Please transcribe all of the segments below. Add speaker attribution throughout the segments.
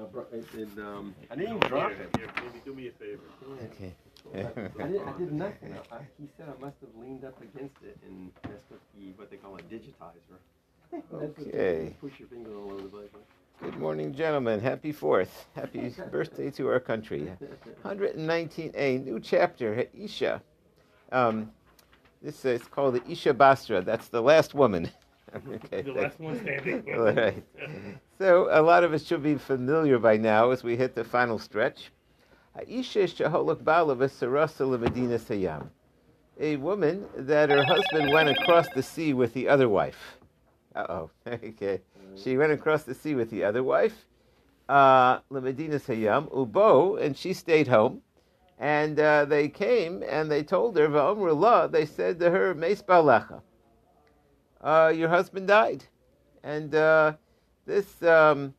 Speaker 1: uh, bro- it, it, um, I didn't even drop
Speaker 2: Here,
Speaker 1: it.
Speaker 2: here, maybe do me a favor.
Speaker 3: Okay.
Speaker 1: I, did, I did nothing. I, I- he said I must have leaned up against it and messed up the what they call a digitizer. That's what they-
Speaker 3: Okay.
Speaker 1: Push your finger all over the place.
Speaker 3: Good morning, gentlemen. Happy Fourth. Happy birthday to our country. 119a, new chapter, Isha. Um, this is called the Isha Basra. That's the last woman. okay.
Speaker 2: The last one standing.
Speaker 3: All right. So a lot of us should be familiar by now as we hit the final stretch. Isha shaholok balav sarasa Medina sayam. A woman that her husband went across the sea with the other wife. Uh oh. okay. She went across the sea with the other wife. Uh, sayam ubo, and she stayed home. And uh, they came and they told her, Va'omrullah, they said to her, Meis balacha. Uh, your husband died. And uh, this, um,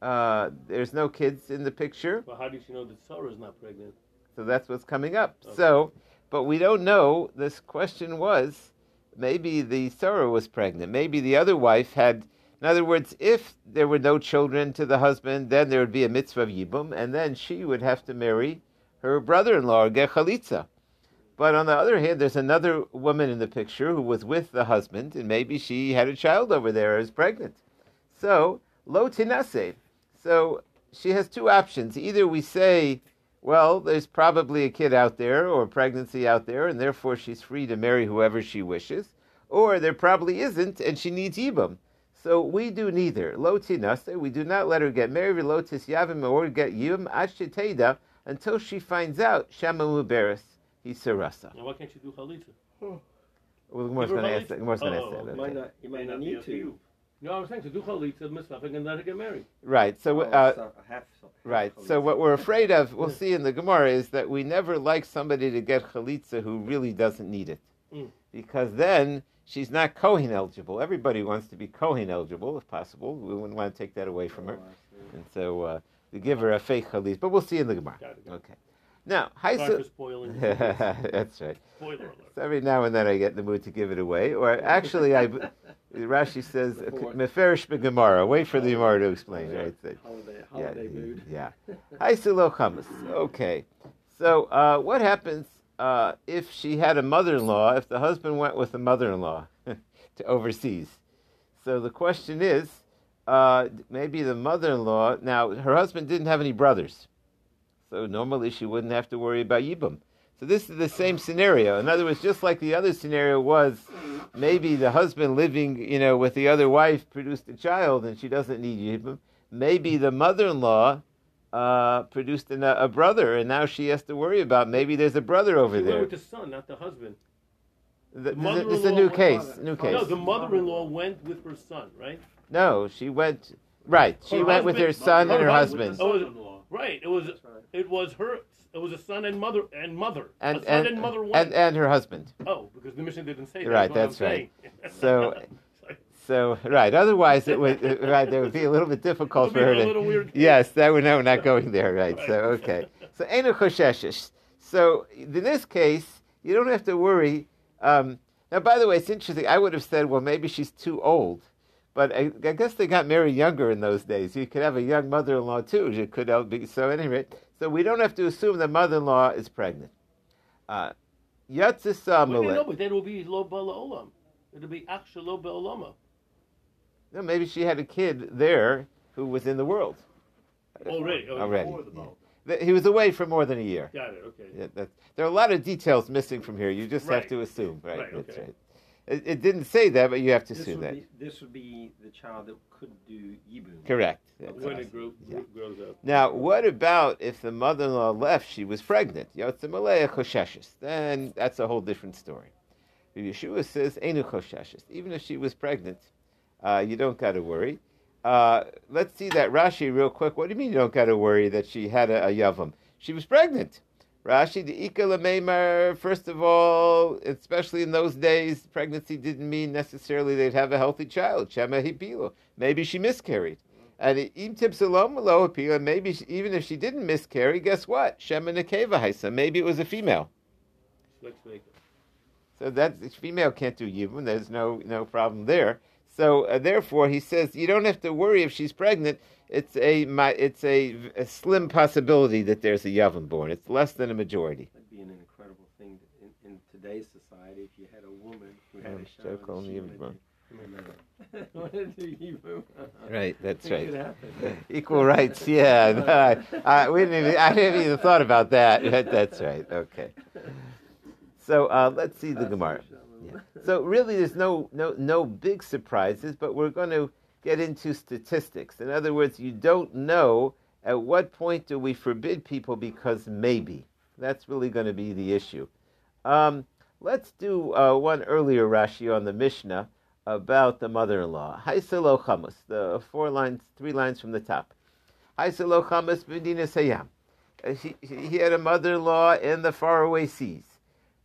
Speaker 3: uh, there's no kids in the picture,
Speaker 2: But how did she know that Sarah is not pregnant?
Speaker 3: so that's what's coming up.
Speaker 2: Okay.
Speaker 3: So, but we don't know. This question was maybe the Sarah was pregnant. Maybe the other wife had. In other words, if there were no children to the husband, then there would be a mitzvah of yibum, and then she would have to marry her brother-in-law, or get chalitza. But on the other hand, there's another woman in the picture who was with the husband, and maybe she had a child over there, is pregnant. So, lo tinase. So she has two options. Either we say, well, there's probably a kid out there or pregnancy out there, and therefore she's free to marry whoever she wishes, or there probably isn't, and she needs ibum. So we do neither. Lo tinase, we do not let her get married, lo tisyavim, or get yibum, ashteteda, until she finds out shama muberis, he's sarasa.
Speaker 2: Now, why can't you do chalitza?
Speaker 3: Well, the Gemara's
Speaker 2: Give
Speaker 3: going to ask that. Gemara's going to
Speaker 2: Oh,
Speaker 3: ask that.
Speaker 2: okay.
Speaker 1: Might not, you might not need
Speaker 2: to
Speaker 1: to.
Speaker 2: you. No, I was saying to do chalitza, mitzvah, and let her get married.
Speaker 3: Right. So,
Speaker 1: Oh,
Speaker 3: uh,
Speaker 1: so- half, so- half
Speaker 3: Right.
Speaker 1: chalitza.
Speaker 3: So what we're afraid of, we'll see in the Gemara, is that we never like somebody to get chalitza who really doesn't need it,
Speaker 2: Mm.
Speaker 3: because then she's not Kohen eligible. Everybody wants to be Kohen eligible, if possible. We wouldn't want to take that away from her,
Speaker 1: Oh, I
Speaker 3: and so uh, to give her a fake chalitza. But we'll see in the Gemara.
Speaker 2: Got it.
Speaker 3: Okay. Now,
Speaker 2: Sorry for
Speaker 3: Haisa.
Speaker 2: spoiling.
Speaker 3: That's right.
Speaker 2: Spoiler alert.
Speaker 3: So every now and then I get in the mood to give it away, or actually, I Rashi says
Speaker 1: Before.
Speaker 3: meferish Gemara. Wait for the Gemara to explain. Right. So-
Speaker 1: Holiday,
Speaker 3: yeah,
Speaker 1: mood.
Speaker 3: Yeah. Hi, Silo Chamas. Okay. So, uh, what happens uh, if she had a mother in law, if the husband went with the mother in law to overseas? So, the question is uh, maybe the mother in law, now, her husband didn't have any brothers. So, normally she wouldn't have to worry about Yibam. So, this is the same scenario. In other words, just like the other scenario was maybe the husband living, you know, with the other wife produced a child and she doesn't need Yibam maybe the mother-in-law uh, produced an, a brother, and now she has to worry about maybe there's a brother over
Speaker 2: She went
Speaker 3: there.
Speaker 2: with the son, not the husband.
Speaker 3: Th-
Speaker 2: the
Speaker 3: This is a new case. New case.
Speaker 2: No, the mother-in-law went with her son, right?
Speaker 3: No, she went. Right, she
Speaker 2: Her
Speaker 3: went with her son and
Speaker 2: her
Speaker 3: her
Speaker 2: husband-
Speaker 3: husband.
Speaker 2: It was- right. It was.
Speaker 1: Right.
Speaker 2: It was her. It was a son and mother and mother.
Speaker 3: And
Speaker 2: a son
Speaker 3: and,
Speaker 2: and, mother went.
Speaker 3: and and her husband.
Speaker 2: oh, because the Mishnah didn't say that.
Speaker 3: Right,
Speaker 2: that's, what
Speaker 3: that's
Speaker 2: I'm
Speaker 3: right.
Speaker 2: saying.
Speaker 3: So- So right, otherwise it would uh, right. There would be a little bit difficult
Speaker 2: It
Speaker 3: for
Speaker 2: would
Speaker 3: her
Speaker 2: a
Speaker 3: to.
Speaker 2: little weird.
Speaker 3: Yes, that would no, we're not going there. Right.
Speaker 2: Right.
Speaker 3: So okay. So enu chosheshes. So in this case, you don't have to worry. Um, now, by the way, it's interesting. I would have said, well, maybe she's too old, but I, I guess they got married younger in those days. You could have a young mother-in-law too. You could be, so anyway. So we don't have to assume the mother-in-law is pregnant. Uh, Yatzisa
Speaker 2: Wait, no, but then it will be lo olam. It'll be actual lo olama.
Speaker 3: No, maybe she had a kid there who was in the world
Speaker 2: Already. oh,
Speaker 3: already.
Speaker 2: before the
Speaker 3: yeah.
Speaker 2: boat.
Speaker 3: Th- He was away for more than a year.
Speaker 2: Got it. Okay.
Speaker 3: Yeah, that, there are a lot of details missing from here. You just have to assume, right?
Speaker 2: Right,
Speaker 3: That's
Speaker 2: okay.
Speaker 3: right. It, it didn't say that, but you have to
Speaker 1: This
Speaker 3: assume that.
Speaker 1: be, this would be the child that could do Yibum.
Speaker 3: Correct. That's
Speaker 2: When
Speaker 3: right.
Speaker 2: it grew,
Speaker 3: Yeah.
Speaker 2: grows up.
Speaker 3: Now, what about if the mother-in-law left? She was pregnant. Yotzimaleya chosheshes. Then that's a whole different story. Yeshua says, "Enu chosheshes." Even if she was pregnant, uh, you don't got to worry. Uh, let's see that Rashi real quick. What do you mean you don't got to worry that she had a, a yavam? She was pregnant. Rashi, the Ika first of all, especially in those days, pregnancy didn't mean necessarily they'd have a healthy child. Shema Hipilo. Maybe she miscarried. And Im Tipsalom Apila, maybe she, even if she didn't miscarry, guess what? Shema Nekeva Haisa. Maybe it was a female. So that female can't do yibum. There's no no problem there. So uh, therefore, he says you don't have to worry if she's pregnant. It's a my, it's a, a slim possibility that there's a yavam born. It's less than a majority.
Speaker 1: That'd be an incredible thing in, in today's society if you had a woman who had
Speaker 3: Um,
Speaker 1: a child.
Speaker 3: joke only
Speaker 1: she
Speaker 3: of born.
Speaker 1: wanted to Hebrew.
Speaker 3: Right, that's right. Equal rights, yeah. No, I, I, we didn't even, I didn't even thought about that. That- That's right. Okay. So uh, let's see the Gemara. Yeah. So really, there's no no no big surprises, but we're going to get into statistics. In other words, you don't know at what point do we forbid people because maybe. That's really going to be the issue. Um, let's do uh, one earlier Rashi on the Mishnah about the mother-in-law. Haiselo chamus, the four lines, three lines from the top. Haiselo chamus b'dina sayam. Uh, He, had a mother-in-law in the faraway seas.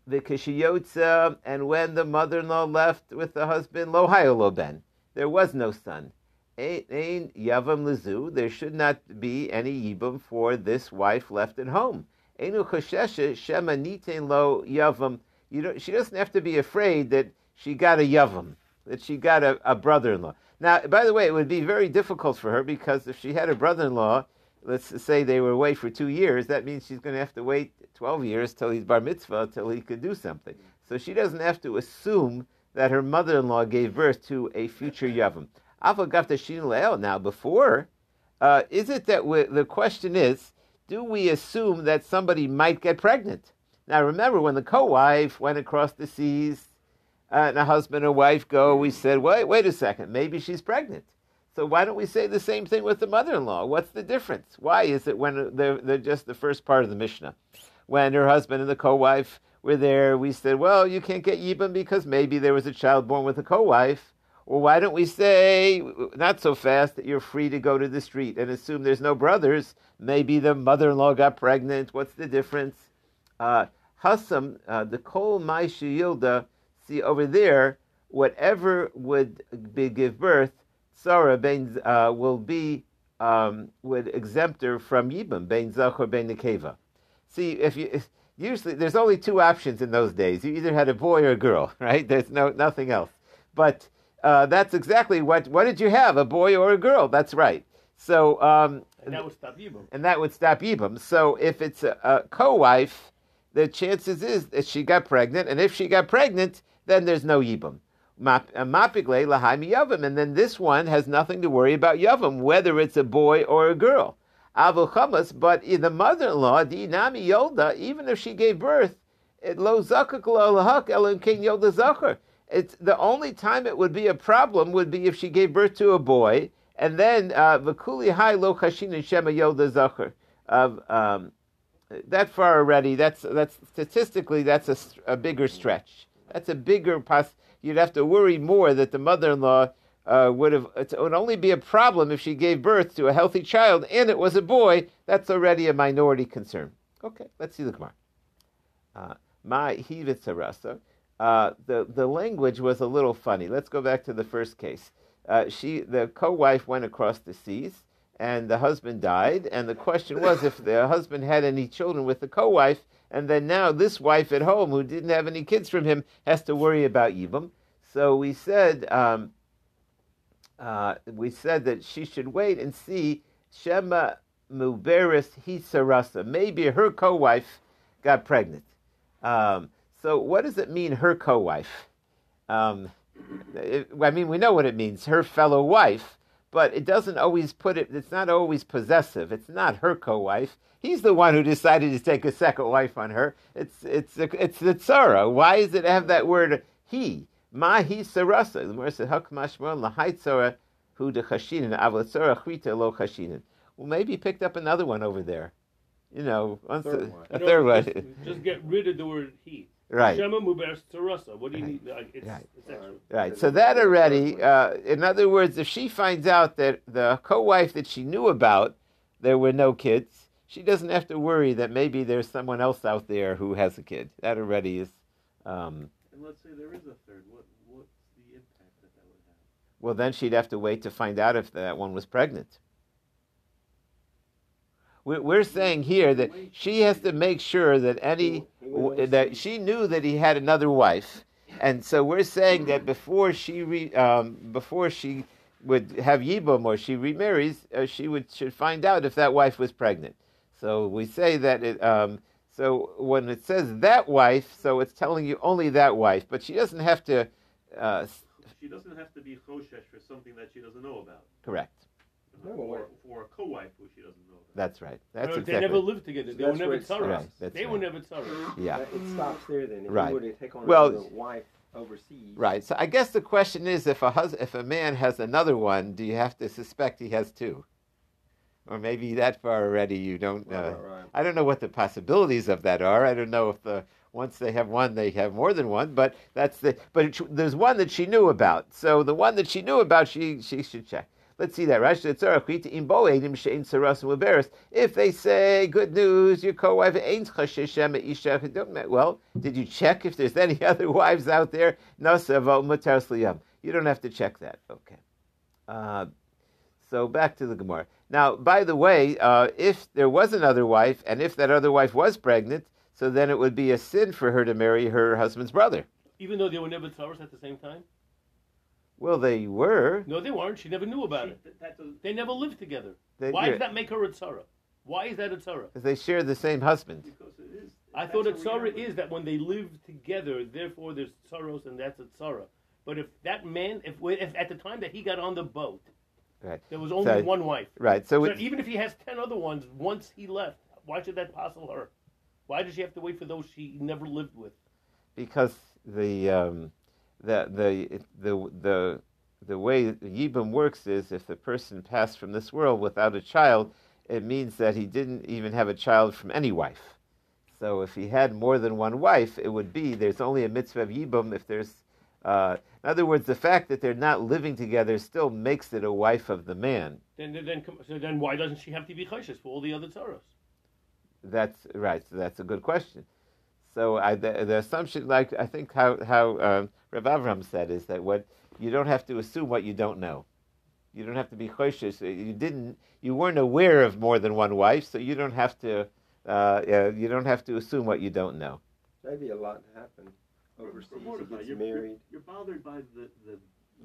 Speaker 3: The kishiyotza, and when the mother-in-law left with the husband, lo ben, there was no son. Ain yavam lezu, there should not be any yibum for this wife left at home. Einu chosheshe shema nitain lo yavam. She doesn't have to be afraid that she got a yavam, that she got a, a brother-in-law. Now, by the way, it would be very difficult for her because if she had a brother-in-law, let's say they were away for two years, that means she's going to have to wait 12 years till he's bar mitzvah, till he could do something. So she doesn't have to assume that her mother-in-law gave birth to a future yavam. Now, before, uh, is it that the question is, do we assume that somebody might get pregnant? Now, remember when the co-wife went across the seas, uh, and a husband and wife go, we said, wait, wait a second, maybe she's pregnant. So why don't we say the same thing with the mother-in-law? What's the difference? Why is it when they're, they're just the first part of the Mishnah? When her husband and the co-wife were there, we said, well, you can't get Yibam because maybe there was a child born with a co-wife. Or why don't we say, not so fast, that you're free to go to the street and assume there's no brothers? Maybe the mother-in-law got pregnant. What's the difference? Uh, Hassam, uh, the Kol Mai Yilda, see over there, whatever would be, give birth, Sarah ben, uh, will be um, would exempt her from Yibam, ben Zach or ben Nekeva. See, if you if, usually there's only two options in those days. You either had a boy or a girl, right? There's no nothing else. But uh, that's exactly what. What did you have? A boy or a girl? That's right. So um,
Speaker 2: And that would stop Yibam.
Speaker 3: and that would stop Yibam. So if it's a, a co-wife, the chances is that she got pregnant, and if she got pregnant, then there's no Yibam. Mapigle lahaimi yavam, and then this one has nothing to worry about yavam, whether it's a boy or a girl. Avu chamas, but in the mother-in-law, the dinami yolda, even if she gave birth, it lo elim king yolda zakar. It's the only time it would be a problem would be if she gave birth to a boy, and then v'kuli hai lo chashin and shema yolda zakar. Um, that far already, that's that's statistically that's a, a bigger stretch. That's a bigger poss. You'd have to worry more that the mother-in-law uh, would have. It would only be a problem if she gave birth to a healthy child and it was a boy. That's already a minority concern. Okay, let's see the Gemara. Ma hivitzarasa. Uh, the the language was a little funny. Let's go back to the first case. Uh, she the co-wife went across the seas and the husband died. And the question was if the husband had any children with the co-wife, and then now this wife at home who didn't have any kids from him has to worry about Yibam. So we said um, uh, we said that she should wait and see Shema Muberis Hisarasa. Maybe her co-wife got pregnant. Um, so what does it mean, her co-wife? Um, I mean, we know what it means, her fellow wife but it doesn't always put it, it's not always possessive. It's not her co wife. He's the one who decided to take a second wife on her. It's, it's, it's the tzara. Why does it have that word he? Ma he sarasa. The Gemara said, Hak mashmon lahai tzara hu de chashinin, avla tzara chrita lo chashinin. Well, maybe he picked up another one over there. You know, once
Speaker 1: Third
Speaker 3: a,
Speaker 1: one.
Speaker 3: a
Speaker 2: No,
Speaker 3: third one.
Speaker 2: Just, just get rid of the word he.
Speaker 3: right.
Speaker 2: Shema Muberes Tarasa. What do you
Speaker 3: Right.
Speaker 2: need? Like, it's,
Speaker 3: Right.
Speaker 2: it's extra.
Speaker 3: Right. So that already, uh, in other words, if she finds out that the co-wife that she knew about, there were no kids, she doesn't have to worry that maybe there's someone else out there who has a kid. That already is. Um,
Speaker 4: And let's say there is a third. What what's the impact that that would have?
Speaker 3: well, then she'd have to wait to find out if that one was pregnant. We- We're saying here that she has to make sure that any that she knew that he had another wife, and so we're saying that before she re, um, before she would have yibum or she remarries, uh, she would should find out if that wife was pregnant. So we say that it. Um, so when it says that wife, so it's telling you only that wife, but she doesn't have to. Uh, s-
Speaker 4: She doesn't have to be choshesh for something that she doesn't know about.
Speaker 3: correct.
Speaker 1: No,
Speaker 4: for, for a co-wife who she doesn't know about.
Speaker 3: That's right. That's
Speaker 2: No, they never lived together. They were never
Speaker 1: where
Speaker 2: tzaras.
Speaker 3: Right, that's
Speaker 2: they were never tzaras.
Speaker 3: yeah.
Speaker 1: It stops there then. If
Speaker 3: Right.
Speaker 1: you were to take on
Speaker 3: Well-
Speaker 1: another wife overseas.
Speaker 3: Right. So I guess the question is, if a hus- if a man has another one, do you have to suspect he has two? Or maybe that far already you don't. Uh,
Speaker 1: right, right.
Speaker 3: I don't know what the possibilities of that are. I don't know if the once they have one, they have more than one. But that's the. But it, there's one that she knew about. So the one that she knew about, she she should check. Let's see that. Rashi Tzarach Rita im boedim she'ein saras uberes. If they say good news, your co-wife ain't chashishem isha. Well, did you check if there's any other wives out there? V'omatar. You don't have to check that. Okay. Uh, so back to the Gemara. Now, by the way, uh, if there was another wife, and if that other wife was pregnant, so then it would be a sin for her to marry her husband's brother.
Speaker 2: Even though they were never tzaras at the same time.
Speaker 3: Well, they were.
Speaker 2: No, they weren't. She never knew about
Speaker 4: She-
Speaker 2: it.
Speaker 4: th- that
Speaker 2: They never lived together.
Speaker 3: They,
Speaker 2: Why does that make her a tzara? Why is that a tzara?
Speaker 3: Because they share the same husband.
Speaker 4: because it is.
Speaker 2: I
Speaker 4: that's
Speaker 2: thought a
Speaker 4: a
Speaker 2: tzara is that when they live together, therefore there's tzaros and that's a tzara. But if that man, if, if at the time that he got on the boat,
Speaker 3: Right.
Speaker 2: there was only
Speaker 3: So-
Speaker 2: one wife.
Speaker 3: Right. So,
Speaker 2: So
Speaker 3: it's,
Speaker 2: even if he has ten other ones, once he left, why should that puzzle her? Why does she have to wait for those she never lived with?
Speaker 3: because the um, the the the the the way Yibam works is if the person passed from this world without a child, it means that he didn't even have a child from any wife. So if he had more than one wife, it would be there's only a mitzvah of Yibam if there's. Uh, in other words, the fact that they're not living together still makes it a wife of the man.
Speaker 2: Then, then, then, so then why doesn't she have to be chayshes for all the other tzaros?
Speaker 3: That's right. So that's a good question. So I, the, the assumption, like I think how how um, Rav Avram said, is that what you don't have to assume what you don't know. You don't have to be choishes. You didn't. You weren't aware of more than one wife, so you don't have to. Uh, uh, you don't have to assume what you don't know.
Speaker 1: That'd a lot to happen
Speaker 4: But-
Speaker 1: overseas.
Speaker 4: but
Speaker 1: He gets
Speaker 4: you're,
Speaker 1: married.
Speaker 4: You're, you're bothered by the, the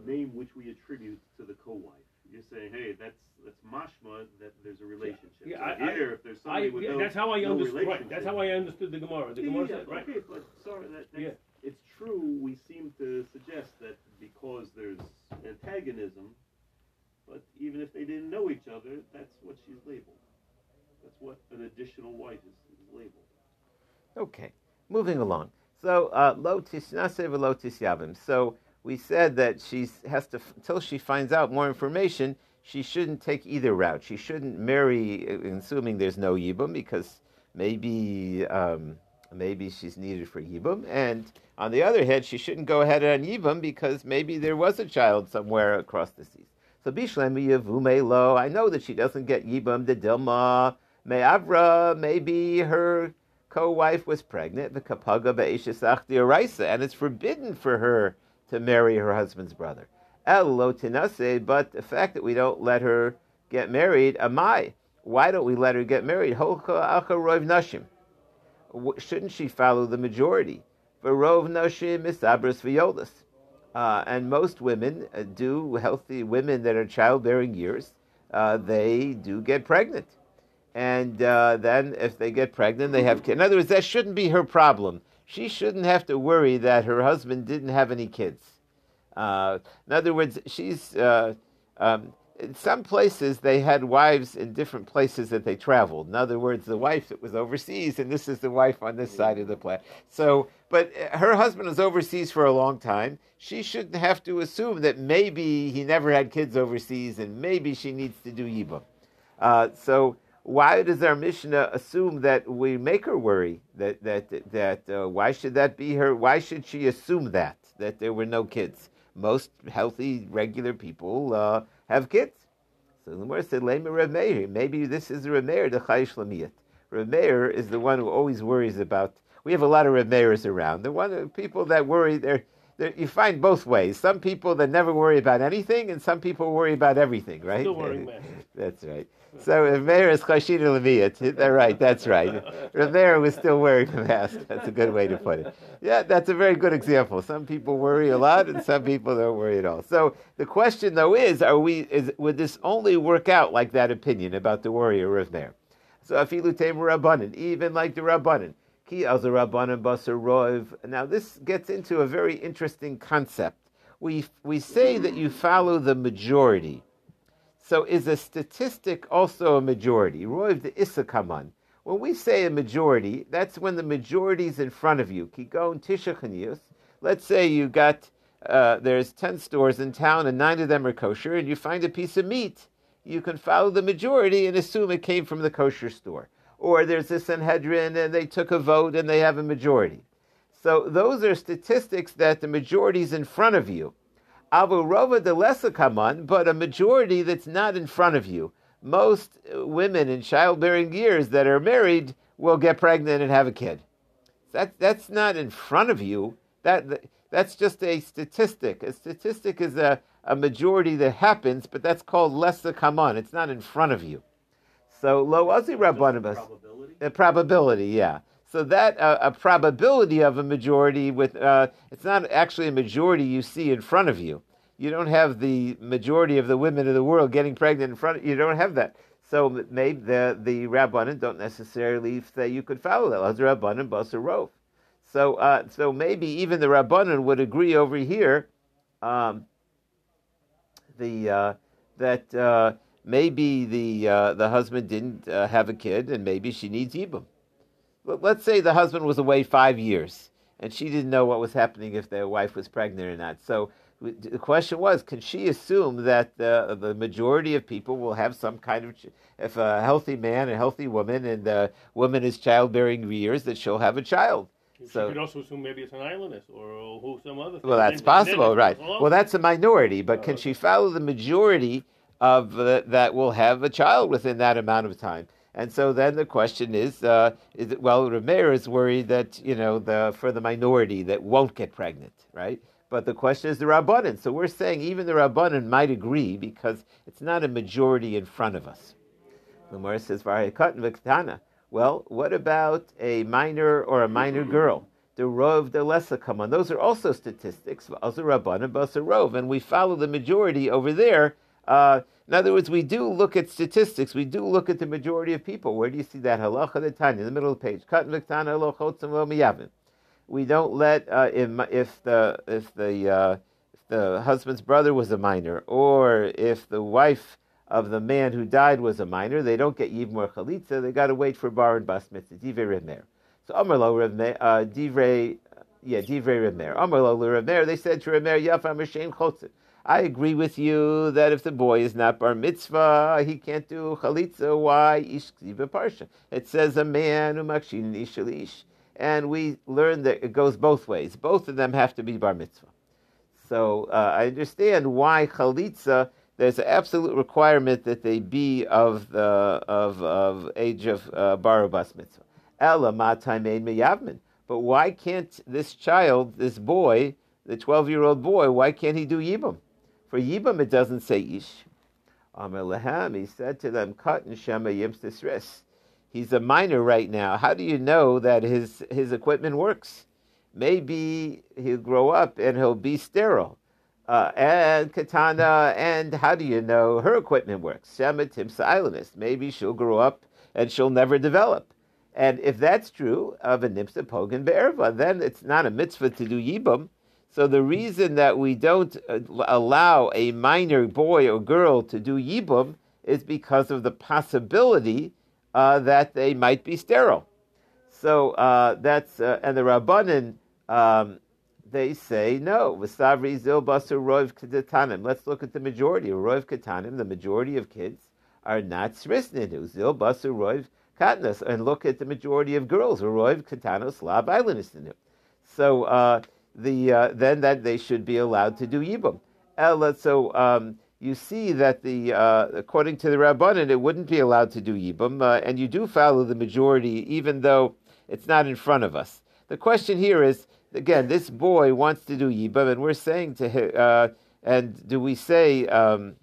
Speaker 4: name which we attribute to the co-wife. You're saying, hey, that's that's mashma that there's a relationship.
Speaker 2: Yeah,
Speaker 4: so
Speaker 2: I- I-
Speaker 4: here, if there's
Speaker 2: I,
Speaker 4: somebody with
Speaker 2: yeah,
Speaker 4: no,
Speaker 2: that's how I
Speaker 4: no
Speaker 2: understood. Right, that's how I understood the Gemara. The
Speaker 4: Yeah,
Speaker 2: Gemara
Speaker 4: yeah,
Speaker 2: said, right?
Speaker 4: Okay, but sorry, that, that's,
Speaker 2: Yeah.
Speaker 4: it's true. We seem to suggest that because there's antagonism, but even if they didn't know each other, that's what she's labeled. That's what an additional wife is, is labeled.
Speaker 3: Okay, moving along. So uh, lo tisnase v'lo tisyavim. So we said that she has to until she finds out more information. She shouldn't take either route. She shouldn't marry, uh, assuming there's no yibum, because maybe um, maybe she's needed for yibum. And on the other hand, she shouldn't go ahead on yibum because maybe there was a child somewhere across the seas. So bishlem yavume lo. I know that she doesn't get yibum de dilma me'avra. Maybe her co-wife was pregnant, the kapaga dioraisa, and it's forbidden for her to marry her husband's brother. El lo tinase, but the fact that we don't let her get married, amai. Why don't we let her get married? Holcha acha rov nashim. Shouldn't she follow the majority? Verov nashim misabras v'yodas. Uh, and most women uh, do, healthy women that are childbearing years, uh, they do get pregnant and uh, then if they get pregnant, they have kids. In other words, that shouldn't be her problem. She shouldn't have to worry that her husband didn't have any kids. Uh, in other words, she's uh, um, in some places they had wives in different places that they traveled. In other words, the wife that was overseas, and this is the wife on this side of the planet. So, but uh, her husband was overseas for a long time. She shouldn't have to assume that maybe he never had kids overseas, and maybe she needs to do yibum. Uh, so why does our Mishnah assume that we make her worry? That that that uh, why should that be her? Why should she assume that that there were no kids? Most healthy, regular people uh, have kids. So the Gemara said, "Lema Rav Meir." Maybe this is Rav Meir, the Chayish Lamiyat. Rav Meir is the one who always worries about. We have a lot of Rav Meirs around. The one of people that worry. They're, they're, you find both ways. Some people that never worry about anything, and some people worry about everything. Right?
Speaker 2: Still worrying man.
Speaker 3: That's right. So Meir is chashina lemiyat. They're right. That's right. Meir was still wearing a mask. That's a good way to put it. Yeah, that's a very good example. Some people worry a lot, and some people don't worry at all. So the question, though, is: Are we? Is would this only work out like that opinion about the warrior Meir? So afilu teimu rabbanin, even like the rabbanin. Ki al rabbanin basar. Now this gets into a very interesting concept. We we say that you follow the majority. So is a statistic also a majority? Roiv the. When we say a majority, that's when the majority is in front of you. Kigon Tishachanius. Let's say you got uh, there's ten stores in town and nine of them are kosher, and you find a piece of meat. You can follow the majority and assume it came from the kosher store. Or there's a Sanhedrin and they took a vote and they have a majority. So those are statistics that the majority is in front of you. Avu Rova de Lesakaman, but a majority that's not in front of you. Most uh, women in childbearing years that are married will get pregnant and have a kid. That, that's not in front of you. That, that's just a statistic. A statistic is a, a majority that happens, but that's called lesakaman. It's not in front of you. So lo azi rabbanibus.
Speaker 4: Probability?
Speaker 3: A probability, yeah. So that uh, a probability of a majority with uh, it's not actually a majority you see in front of you. You don't have the majority of the women in the world getting pregnant in front. of You don't have that. So maybe the the don't necessarily say you could follow that. As rabbanim basar rov. So uh, so maybe even the rabbanim would agree over here. Um, the uh, that uh, maybe the uh, the husband didn't have a kid and maybe she needs yibum. Let's say the husband was away five years and she didn't know what was happening if their wife was pregnant or not. So the question was, can she assume that the, the majority of people will have some kind of, if a healthy man, a healthy woman, and the woman is childbearing years, that she'll have a child? So-
Speaker 2: could also assume maybe it's an islandess or who some other.
Speaker 3: Well, that's
Speaker 2: And- and
Speaker 3: possible,
Speaker 2: then-
Speaker 3: right?
Speaker 2: Well,
Speaker 3: that's a minority, but can she follow the majority of uh, that will have a child within that amount of time? And so then the question is, uh, is it, well, Rameir is worried that you know the for the minority that won't get pregnant, right? But the question is the rabbanon. So we're saying even the rabbanon might agree because it's not a majority in front of us. The says. Well, what about a minor or a minor girl? The rov, the lessa come on. Those are also statistics. And we follow the majority over there. Uh, in other words, we do look at statistics. We do look at the majority of people. Where do you see that? Halacha the Tanya, in the middle of the page. We don't let uh, if, the if the uh, the husband's brother was a minor, or if the wife of the man who died was a minor, they don't get yivim or chalitza. They got to wait for bar and bas mitzvah. Divrei. So Amar lo Reb Meir, uh, divrei, yeah, divrei. Amar lo Reb Meir. They said to Yafam Hashem chotzim. I agree with you that if the boy is not bar mitzvah, he can't do chalitza. Why? Ish parsha. It says a man umakshin makshin ish shel ish. And we learned that it goes both ways. Both of them have to be bar mitzvah. So uh, I understand why chalitza. There's an absolute requirement that they be of the of, of age of uh, bar bas mitzvah. Ella mataymein meyavmin. But why can't this child, this boy, the 12 year old boy, why can't he do yibam? For yibam, it doesn't say ish. Amar lehem, he said to them, cut and shema yims tisres. He's a minor right now. How do you know that his, his equipment works? Maybe he'll grow up and he'll be sterile. Uh, and Katana, and how do you know her equipment works? Shema Timsa Islandist. Maybe she'll grow up and she'll never develop. And if that's true of a Nimsa Pogan Be'erva, then it's not a mitzvah to do Yibam. So the reason that we don't uh, allow a minor boy or girl to do yibum is because of the possibility uh, that they might be sterile. So uh, that's, uh, and the Rabbanin, um, they say no. V'savri zil basar rov ketanim. Let's look at the majority. Rov ketanim, the majority of kids are not srisninu. Zil rov katnas. And look at the majority of girls. Rov ketanos lab islandistinu. So uh, the uh, then that they should be allowed to do yibum. Ella, so um, you see that the uh, according to the rabbanin, it wouldn't be allowed to do yibum, uh, and you do follow the majority, even though it's not in front of us. The question here is again, this boy wants to do yibam, and we're saying to him, uh, and do we say, um,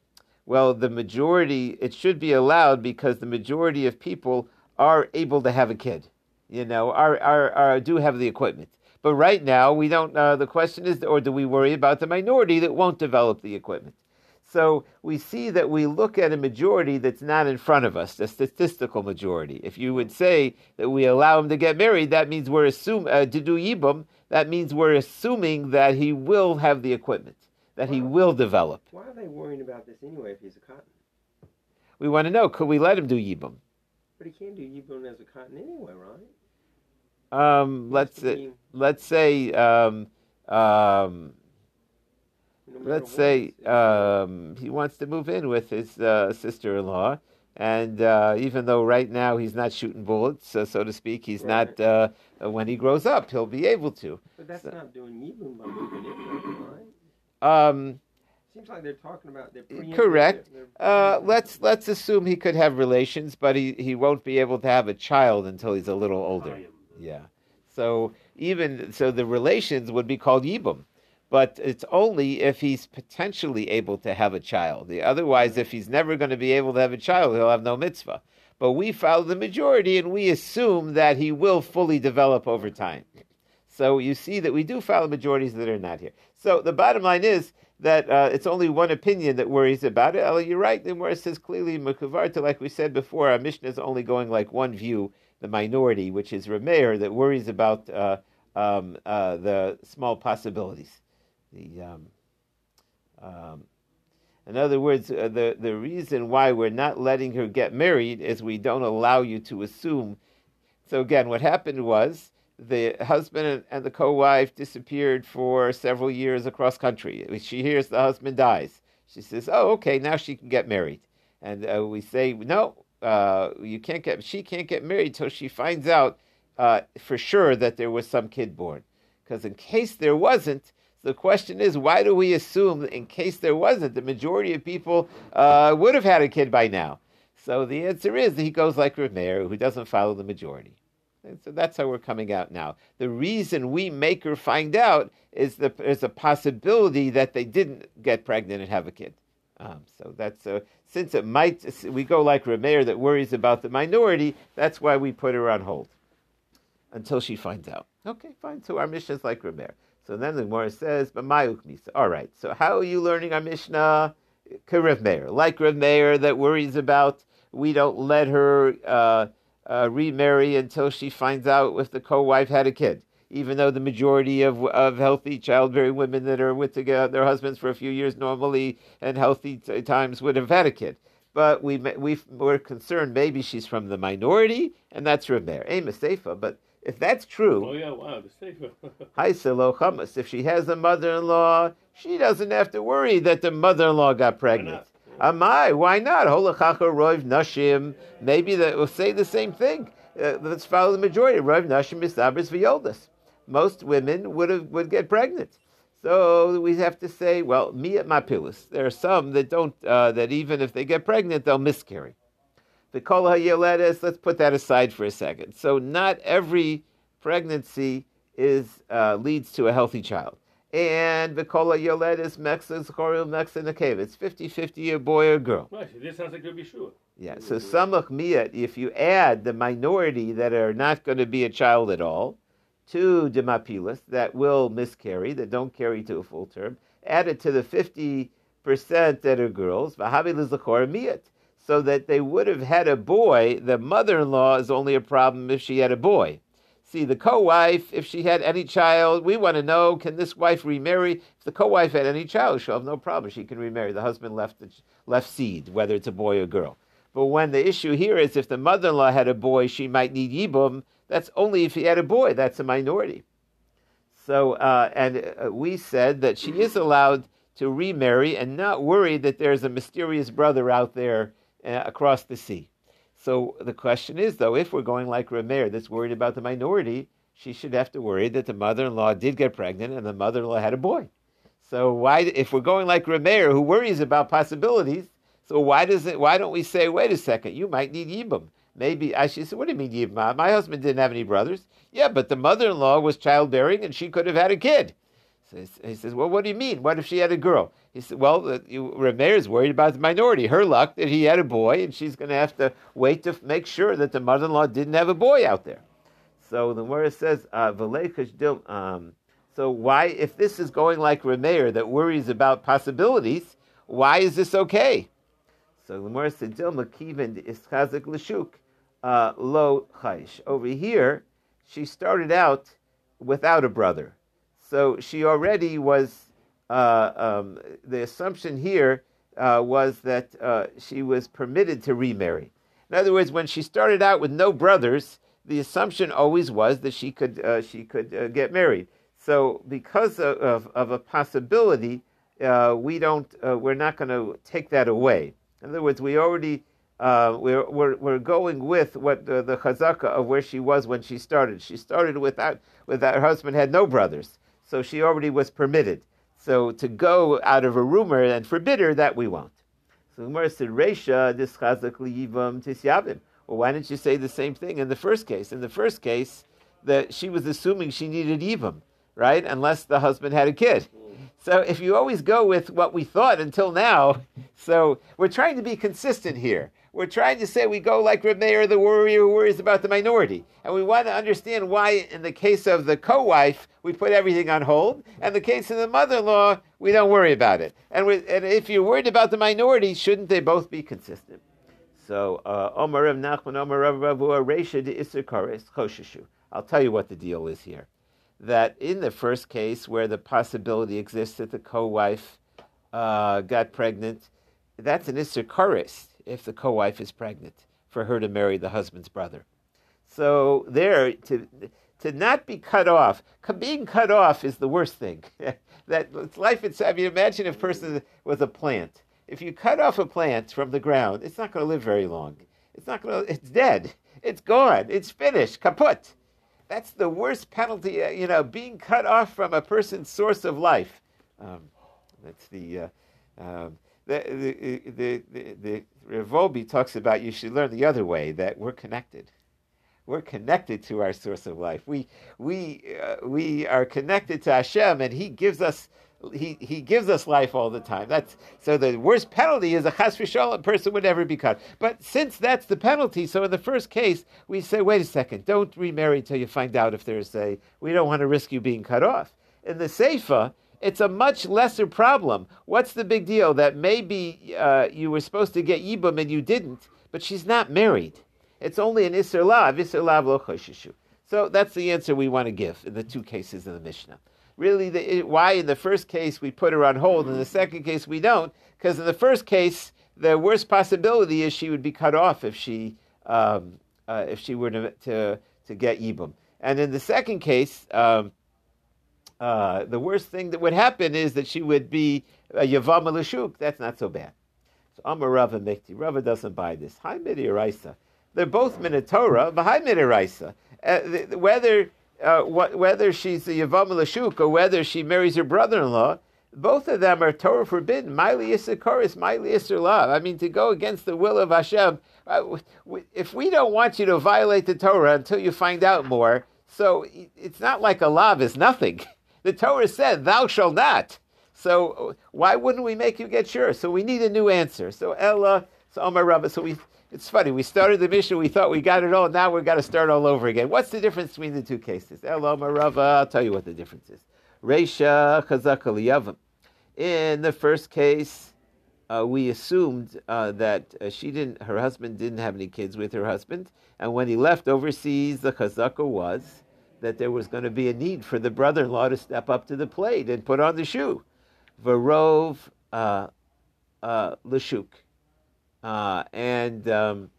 Speaker 3: well, the majority, it should be allowed because the majority of people are able to have a kid, you know, are, are, are do have the equipment. But right now, we don't. Uh, the question is, or do we worry about the minority that won't develop the equipment? So we see that we look at a majority that's not in front of us, a statistical majority. If you would say that we allow him to get married, that means we're assuming uh, to do yibum. That means we're assuming that he will have the equipment, that he will develop.
Speaker 1: Why are they worrying about this anyway if he's a katan?
Speaker 3: We want to know: Could we let him do yibum?
Speaker 1: But he can't do yibum as a katan anyway, right?
Speaker 3: Um, let's
Speaker 1: mean,
Speaker 3: let's say um, um, let's say um, he wants to move in with his uh, sister-in-law, and uh, even though right now he's not shooting bullets, uh, so to speak, he's
Speaker 1: Right.
Speaker 3: not. Uh, when he grows up, he'll be able to.
Speaker 1: but that's
Speaker 3: so-
Speaker 1: not doing yibum by moving in, right?
Speaker 3: Um,
Speaker 1: Seems like they're talking about they're
Speaker 3: correct.
Speaker 1: their- their
Speaker 3: Uh, let's let's assume he could have relations, but he, he won't be able to have a child until he's a little older. Yeah. So even so, the relations would be called yibum, but it's only if he's potentially able to have a child. The- Otherwise, if he's never going to be able to have a child, he'll have no mitzvah. But we follow the majority, and we assume that he will fully develop over time. So you see that we do follow majorities that are not here. So the bottom line is that uh, it's only one opinion that worries about it. Although you're right, the Gemara says clearly Mekuvarta, like we said before, our Mishnah is only going like one view, the minority, which is Rameir, that worries about uh, um, uh, the small possibilities. The um, um, in other words, uh, the the reason why we're not letting her get married is we don't allow you to assume. So again, what happened was the husband and, the co-wife disappeared for several years across country. She hears the husband dies. She says, "Oh, okay, now she can get married." And uh, we say, "No, uh, you can't get. She can't get married till she finds out uh, for sure that there was some kid born. Because in case there wasn't." The question is, why do we assume, that in case there wasn't, the majority of people uh, would have had a kid by now? So the answer is that he goes like Rameir, who doesn't follow the majority. And so that's how we're coming out now. The reason we make her find out is the, there's a possibility that they didn't get pregnant and have a kid. Um, so that's uh, since it might we go like Rameir that worries about the minority. That's why we put her on hold until she finds out. Okay, fine. So our Mishnah is like Rameir. So then the Gemara says, "But Mayuk Misa." All right. So how are you learning our Mishnah? Rav Meir, like Rav Meir, that worries about we don't let her uh, uh, remarry until she finds out if the co-wife had a kid, even though the majority of of healthy childbearing women that are with together, their husbands for a few years normally and healthy t- times would have had a kid. But we we we're concerned maybe she's from the minority, and that's Rav Meir. Seifa, but if that's true,
Speaker 2: Oh yeah, wow, the safer.
Speaker 3: Chamas. If she has a mother-in-law, she doesn't have to worry that the mother-in-law got pregnant. Amai, why not? Holachacha roiv nashim. Maybe that will say the same thing. Uh, let's follow the majority. Roiv nashim misabris v'yoldas. Most women would have would get pregnant. So we have to say, well, me at my mapilus. There are some that don't. Uh, that even if they get pregnant, they'll miscarry. The kol hayeledes. Let's put that aside for a second. So not every pregnancy is uh, leads to a healthy child. And the kol hayeledes mexes choril mex in the cave. It's 50-50 a boy or girl.
Speaker 2: Right, this sounds like Rabbi Shua.
Speaker 3: Yeah. So samach miyat. If you add the minority that are not going to be a child at all to demapilas that will miscarry, that don't carry to a full term, add it to the 50 percent that are girls. Lizachor miyat. So that they would have had a boy. The mother-in-law is only a problem if she had a boy. See, the co-wife, if she had any child, we want to know: Can this wife remarry? If the co-wife had any child, she'll have no problem. She can remarry. The husband left the, left seed, whether it's a boy or girl. But when the issue here is if the mother-in-law had a boy, she might need yibum. That's only if he had a boy. That's a minority. So, uh, and uh, we said that she is allowed to remarry and not worry that there's a mysterious brother out there uh, across the sea. So the question is, though, if we're going like Rameir, that's worried about the minority, she should have to worry that the mother-in-law did get pregnant and the mother-in-law had a boy. So why, if we're going like Rameir, who worries about possibilities, so why does it? Why don't we say, wait a second, you might need yibum? Maybe I should say, what do you mean yibum? My husband didn't have any brothers. Yeah, but the mother-in-law was childbearing and she could have had a kid. So he says, well, what do you mean? What if she had a girl? He said, well, you, is worried about the minority. Her luck that he had a boy, and she's going to have to wait to make sure that the mother-in-law didn't have a boy out there. So the Gemara says, uh, um, so why, if this is going like Rameir that worries about possibilities, why is this okay? So the Gemara said, Dil Makivan is Chazik Lashuk, uh, Lo Chaish. Over here, she started out without a brother. So she already was, uh, um, the assumption here uh, was that uh, she was permitted to remarry. In other words, when she started out with no brothers, the assumption always was that she could, uh, she could uh, get married. So because of, of, of a possibility, uh, we don't, we're not going to take that away. In other words, we already uh, we're, we're, we're going with what the, the chazaka of where she was when she started. She started without, without her husband had no brothers so she already was permitted. So to go out of a rumor and forbid her, that we won't. So Umar said, Resha, this yivam tisyavim. Well, why didn't you say the same thing in the first case? In the first case, that she was assuming she needed yivam, right? Unless the husband had a kid. So if you always go with what we thought until now, so we're trying to be consistent here. We're trying to say we go like Reb Meir, the warrior who worries about the minority. And we want to understand why, in the case of the co wife, we put everything on hold. And the case of the mother in law, we don't worry about it. And, we, and, if you're worried about the minority, shouldn't they both be consistent? So, uh, Omar Rav Nachman, Omar Rav Resha de. I'll tell you what the deal is here. That in the first case, where the possibility exists that the co wife uh, got pregnant, that's an Isser if the co-wife is pregnant for her to marry the husband's brother. So there, to to not be cut off, being cut off is the worst thing. that life itself. I mean, imagine if a person was a plant. If you cut off a plant from the ground, it's not going to live very long. It's not going to. It's dead. It's gone. It's finished. Kaput. That's the worst penalty. Uh, you know, being cut off from a person's source of life. Um, that's the. Uh, um, the, the, the, the, Revolbi talks about you should learn the other way that we're connected. We're connected to our source of life. We we uh, we are connected to Hashem, and He gives us he, he gives us life all the time. That's so the worst penalty is a chas v'shalom person would ever be cut. But since that's the penalty, so in the first case we say, wait a second, don't remarry until you find out if there's a. We don't want to risk you being cut off. In the seifa, it's a much lesser problem. What's the big deal that maybe uh, you were supposed to get Yibam and you didn't, but she's not married? It's only an Isser Lav, Isser Lav lo choshishu. So that's the answer we want to give in the two cases in the Mishnah. Really, the, why in the first case we put her on hold, in the second case we don't? Because in the first case, the worst possibility is she would be cut off if she um, uh, if she were to, to, to get Yibam. And in the second case, um, uh, the worst thing that would happen is that she would be a Yavam Lashuk. That's not so bad. So Amar Rava Mikti. Rava doesn't buy this. Hi Midiraisa. They're both Minatora, but hi Midiraisa. Uh, whether uh, whether she's a Yavam Lashuk or whether she marries her brother-in-law, both of them are Torah forbidden. Miley Issachar Miley Love. I mean, to go against the will of Hashem. Uh, if we don't want you to violate the Torah until you find out more, so it's not like a lav is nothing. The Torah said, "Thou shalt not." So why wouldn't we make you get sure? So we need a new answer. So Ella, so Omar Rabba. So we. It's funny. We started the Mishnah. We thought we got it all. Now we've got to start all over again. What's the difference between the two cases? Ella, Omar Rabba. I'll tell you what the difference is. Reisha chazaka liyavim. In the first case, uh, we assumed uh, that uh, she didn't, her husband didn't have any kids with her husband, and when he left overseas, the chazaka was that there was going to be a need for the brother-in-law to step up to the plate and put on the shoe. Varov uh, uh, Lashuk. Uh, and um,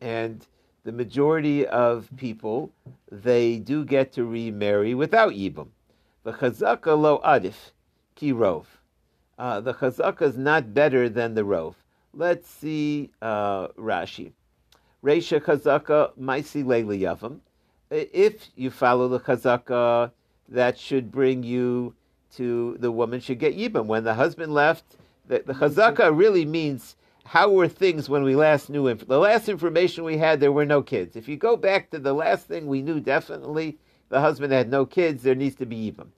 Speaker 3: and the majority of people they do get to remarry without yibum. The chazaka lo adif ki rov. Uh, the chazaka is not better than the rov. Let's see uh, Rashi. Reisha chazaka maisi leili yavam if you follow the chazaka, that should bring you to the woman should get yibam. When the husband left, the, the chazaka really means how were things when we last knew him. The last information we had, there were no kids. If you go back to the last thing we knew, definitely the husband had no kids, there needs to be Yibam.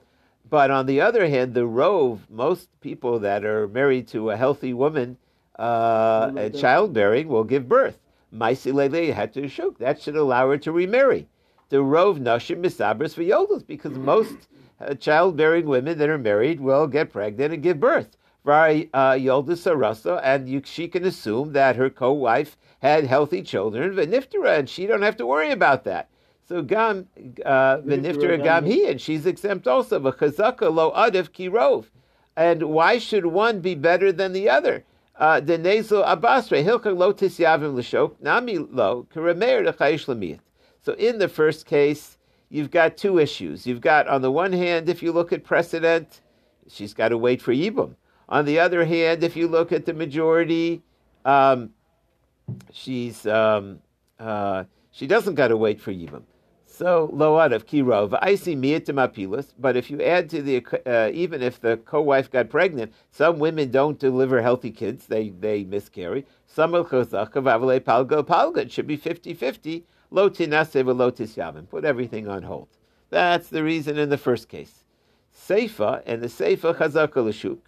Speaker 3: But on the other hand, the rove, most people that are married to a healthy woman uh, and childbearing will give birth. Maisilele had to shuk. That should allow her to remarry. The rove nashim misabras for yodos because most uh, childbearing women that are married will get pregnant and give birth. Vari yoldus sarasa, and you, she can assume that her co-wife had healthy children, v'niftera, and she don't have to worry about that. So gam uh, v'niftera gam he, and she's exempt also. V'chazaka lo adif ki kirov. And why should one be better than the other? Uh, Denezo abasre hilka lo tisyavim l'shok nami lo karemeir lechayish lemiyat. So in the first case, you've got two issues. You've got on the one hand, if you look at precedent, she's got to wait for yibum. On the other hand, if you look at the majority, um, she's um, uh, she doesn't got to wait for yibum. So load of kirov, I see miyatamapilas. But if you add to the uh, even if the co-wife got pregnant, some women don't deliver healthy kids; they they miscarry. Some of palga palga. It should be 50-50. Lo tinase tisyavim. Put everything on hold. That's the reason in the first case. Seifa and the Seifa chazaka l'shuk.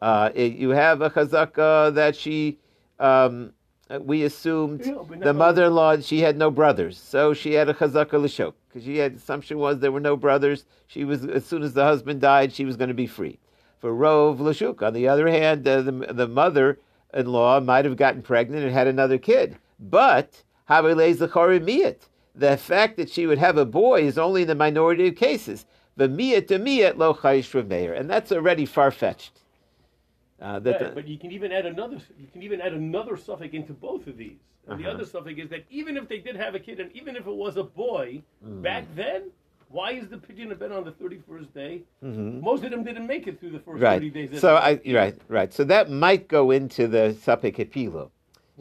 Speaker 3: Uh, you have a chazaka that she, um, we assumed
Speaker 2: Yeah,
Speaker 3: the mother-in-law, she had no brothers, so she had a chazaka l'shok. Because she had, assumption was there were no brothers. She was, as soon as the husband died, she was going to be free. For rov l'shuk. On the other hand, uh, the, the mother-in-law might have gotten pregnant and had another kid. But, havilei zachari miyat. The fact that she would have a boy is only in the minority of cases. The miyat to miyat lo chayish meir. And that's already far-fetched. Uh, that
Speaker 2: but you can even add another. You can even add another suffix into both of these. And the
Speaker 3: Uh-huh.
Speaker 2: other suffix is that even if they did have a kid, and even if it was a boy,
Speaker 3: Mm.
Speaker 2: back then, why is the pidyon haben on the thirty-first day?
Speaker 3: Mhm.
Speaker 2: Most of them didn't make it through the first
Speaker 3: Right.
Speaker 2: thirty days.
Speaker 3: So I right right. So that might go into the sapekepilo.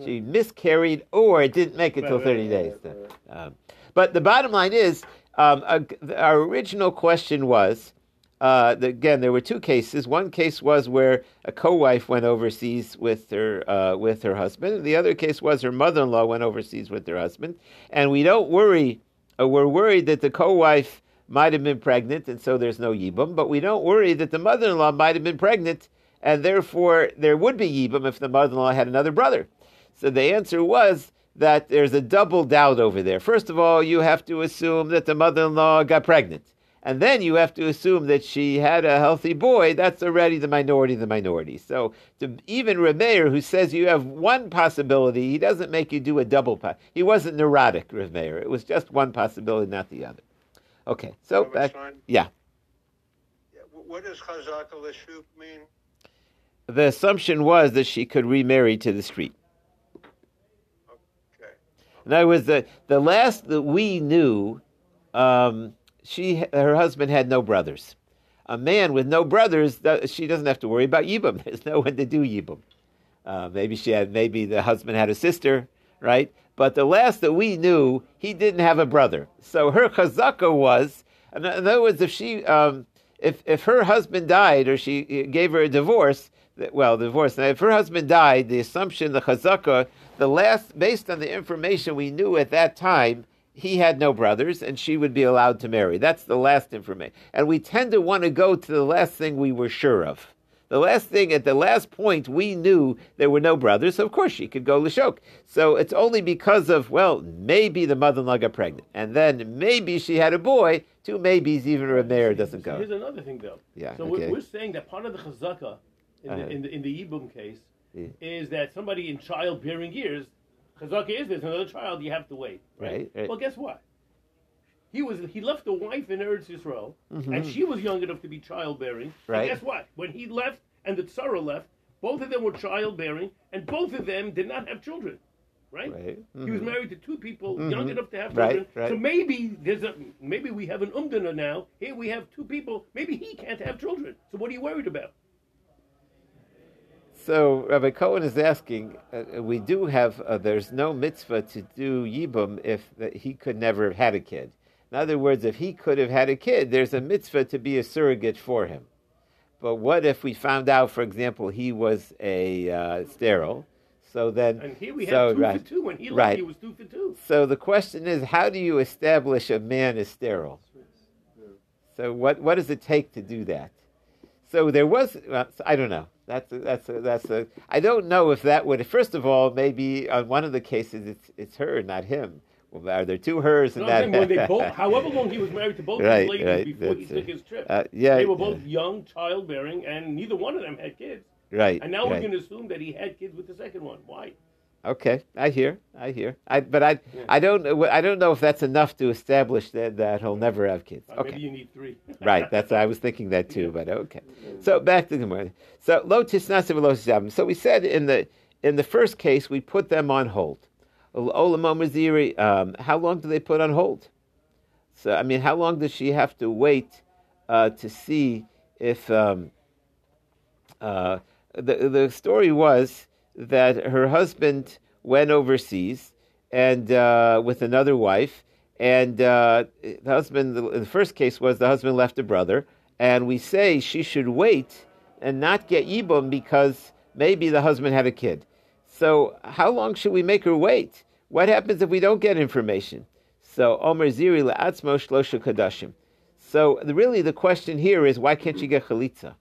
Speaker 3: She miscarried or it didn't make it till
Speaker 2: Right,
Speaker 3: thirty
Speaker 2: right,
Speaker 3: days. Um, but the bottom line is, um, uh, our original question was. Uh, the- again, there were two cases. One case was where a co-wife went overseas with her uh, with her husband. and The other case was her mother-in-law went overseas with her husband. And we don't worry. Uh, we're worried that the co-wife might have been pregnant, and so there's no yibum. But we don't worry that the mother-in-law might have been pregnant, and therefore there would be yibum if the mother-in-law had another brother. So the answer was that there's a double doubt over there. First of all, you have to assume that the mother-in-law got pregnant. And then you have to assume that she had a healthy boy. That's already the minority of the minority. So to even Remeir, who says you have one possibility, he doesn't make you do a double. Po- he wasn't neurotic, Remeir. It was just one possibility, not the other. Okay, so back. Yeah,
Speaker 5: What does Lashuk mean?
Speaker 3: the assumption was that she could remarry to the street. In other words, the, the last that we knew, um, she her husband had no brothers. A man with no brothers, she doesn't have to worry about yibum. There's no one to do yibum. Uh, maybe she had, maybe the husband had a sister, right? But the last that we knew, he didn't have a brother. So her chazaka was, in other words, if she, um, if if her husband died or she gave her a divorce, well, divorce. Now, if her husband died, the assumption, the chazaka, the last, based on the information we knew at that time, he had no brothers, and she would be allowed to marry. That's the last information, and we tend to want to go to the last thing we were sure of. The last thing, at the last point, we knew there were no brothers, so of course she could go Lashok. So it's only because of, well, maybe the mother in law got pregnant, and then maybe she had a boy, two maybes, even a mayor doesn't go.
Speaker 2: here's another thing, though.
Speaker 3: Yeah,
Speaker 2: So
Speaker 3: okay.
Speaker 2: we're, we're saying that part of the chazaka in,
Speaker 3: Uh-huh.
Speaker 2: the, in the in the Yibum case
Speaker 3: Yeah.
Speaker 2: is that somebody in childbearing years, chazaka is there's another child you have to wait.
Speaker 3: Right, right.
Speaker 2: Well, guess what? He was he left a wife in Eretz Yisrael,
Speaker 3: Mhm.
Speaker 2: and she was young enough to be childbearing. And
Speaker 3: Right.
Speaker 2: guess what? When he left and the Tzara left, both of them were childbearing, and both of them did not have children. Right?
Speaker 3: Right.
Speaker 2: He was
Speaker 3: Mhm.
Speaker 2: married to two people
Speaker 3: Mhm.
Speaker 2: young enough to have
Speaker 3: Right,
Speaker 2: children.
Speaker 3: right.
Speaker 2: So maybe there's a maybe we have an umdana now. Here we have two people. Maybe he can't have children. So what are you worried about?
Speaker 3: So Rabbi Cohen is asking, uh, we do have, uh, there's no mitzvah to do yibum if that he could never have had a kid. In other words, if he could have had a kid, there's a mitzvah to be a surrogate for him. But what if we found out, for example, he was a uh, sterile? So then,
Speaker 2: And here we have
Speaker 3: so,
Speaker 2: two
Speaker 3: right,
Speaker 2: for two. When he left,
Speaker 3: right.
Speaker 2: he was two for two.
Speaker 3: So the question is, how do you establish a man is sterile? So what what does it take to do that? So there was uh, I don't know. That's a, that's a, that's a I don't know if that would first of all maybe on one of the cases it's it's her not him. Well, are there two hers and
Speaker 2: No,
Speaker 3: that?
Speaker 2: saying they both, however long he was married to both
Speaker 3: Right,
Speaker 2: ladies
Speaker 3: right,
Speaker 2: before he took his trip.
Speaker 3: Uh, yeah,
Speaker 2: they were
Speaker 3: yeah.
Speaker 2: both young, childbearing, and neither one of them had kids.
Speaker 3: right.
Speaker 2: And now we're
Speaker 3: right.
Speaker 2: going to assume that he had kids with the second one. Why?
Speaker 3: Okay, I hear, I hear. I, but I, I don't, I don't know if that's enough to establish that, that he'll never have kids.
Speaker 2: Uh,
Speaker 3: Okay,
Speaker 2: Maybe you need three.
Speaker 3: right. That's I was thinking that too. But okay. So back to the Gemara. So lo tisnasiv lo tisavim. So we said in the in the first case we put them on hold. Um How long do they put on hold? So I mean, how long does she have to wait uh, to see if um, uh, the the story was that her husband went overseas and uh, with another wife, and uh, the husband. The, the first case was the husband left a brother, and we say she should wait and not get yibum because maybe the husband had a kid. So how long should we make her wait? What happens if we don't get information? So Omer Ziri le'atzmo shlosha kadashim. So really the question here is why can't she get chalitza?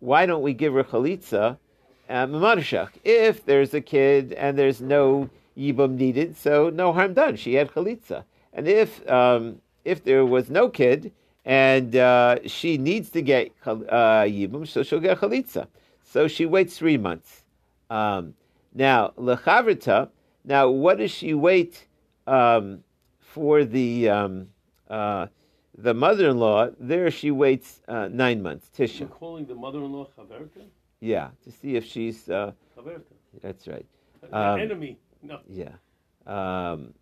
Speaker 3: Why don't we give her chalitza Mamarshach. If there's a kid and there's no yibum needed, so no harm done. She had chalitza. And if um, if there was no kid and uh, she needs to get uh, yibum, so she'll get chalitza. So she waits three months. Um, now lechavrita. Now what does she wait um, for the um, uh, the mother-in-law? There she waits uh, nine months. Tisha.
Speaker 2: calling the mother-in-law Chaverta?
Speaker 3: Yeah, to see if she's. Uh, that's right.
Speaker 2: The
Speaker 3: Um,
Speaker 2: enemy. No.
Speaker 3: Yeah. Um,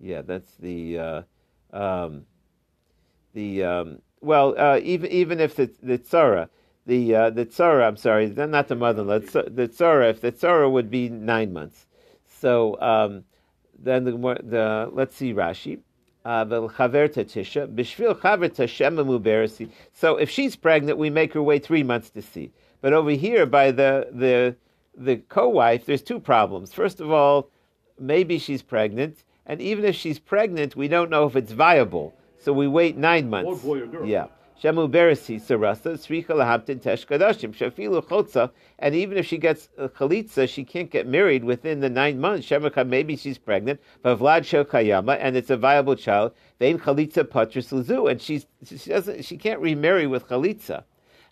Speaker 3: yeah, that's the uh, um, the um, well, uh, even even if the the tzara, the uh, the tzara, I'm sorry, not the mother-in-law, the tzara, if the tzara would be nine months. So um, then the more- the let's see Rashi. Uh, the chaverta tisha bishvil chaverta shema muberasi. So if she's pregnant, we make her wait three months to see. But over here, by the the the co-wife, there's two problems. First of all, maybe she's pregnant, and even if she's pregnant, we don't know if it's viable. So we wait nine months.
Speaker 2: Or boy or girl.
Speaker 3: Yeah. Shemu beresi sarasa sricha lahabtin tesh kadashim shafilu chotza, and even if she gets chalitza, she can't get married within the nine months. Shemaka, maybe she's pregnant, but Vlad shel kayama, and it's a viable child. Vein chalitza patris luzu, and she's she doesn't she can't remarry with chalitza.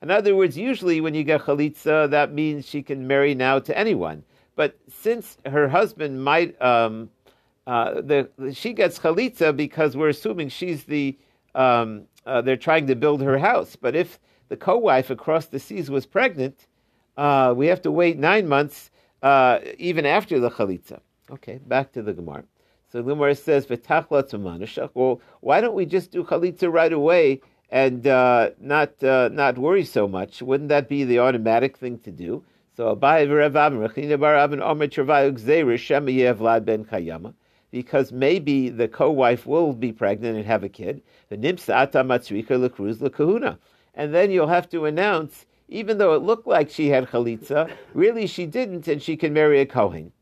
Speaker 3: In other words, usually when you get chalitza, that means she can marry now to anyone. But since her husband might, um, uh, the, she gets chalitza because we're assuming she's the, um, uh, they're trying to build her house. But if the co-wife across the seas was pregnant, uh, we have to wait nine months uh, even after the chalitza. Okay, back to the Gemara. So the Gemara says. Well, why don't we just do chalitza right away and uh, not uh, not worry so much? Wouldn't that be the automatic thing to do? So Abai Avin, Rechina bar Avin, Omer Travayu Gzeir, Shema Yev ben Kayama, because maybe the co-wife will be pregnant and have a kid. The Nimsa Ata Matzrika Lekruz Lekahuna, and then you'll have to announce, even though it looked like she had chalitza, really she didn't, and she can marry a kohen.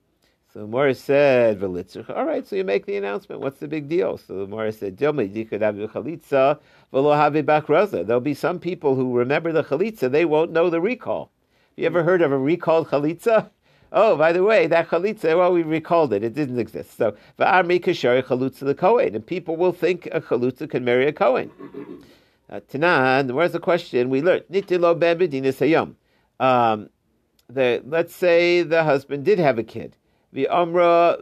Speaker 3: So the Morris said, "V'litzur." All right, so you make the announcement. What's the big deal? So the Morris said, "Dilma could have the chalitza, v'lo have bakroza." There'll be some people who remember the chalitza; they won't know the recall. Have you ever heard of a recalled chalitza? Oh, by the way, that chalitza, well, we recalled it. It didn't exist. So, v'armi kashari chalutza the kohen, and people will think a chalutza can marry a kohen. Uh, Tanan, where's the question? We learned nitilo ben bedinas hayom. Um, let's say the husband did have a kid. The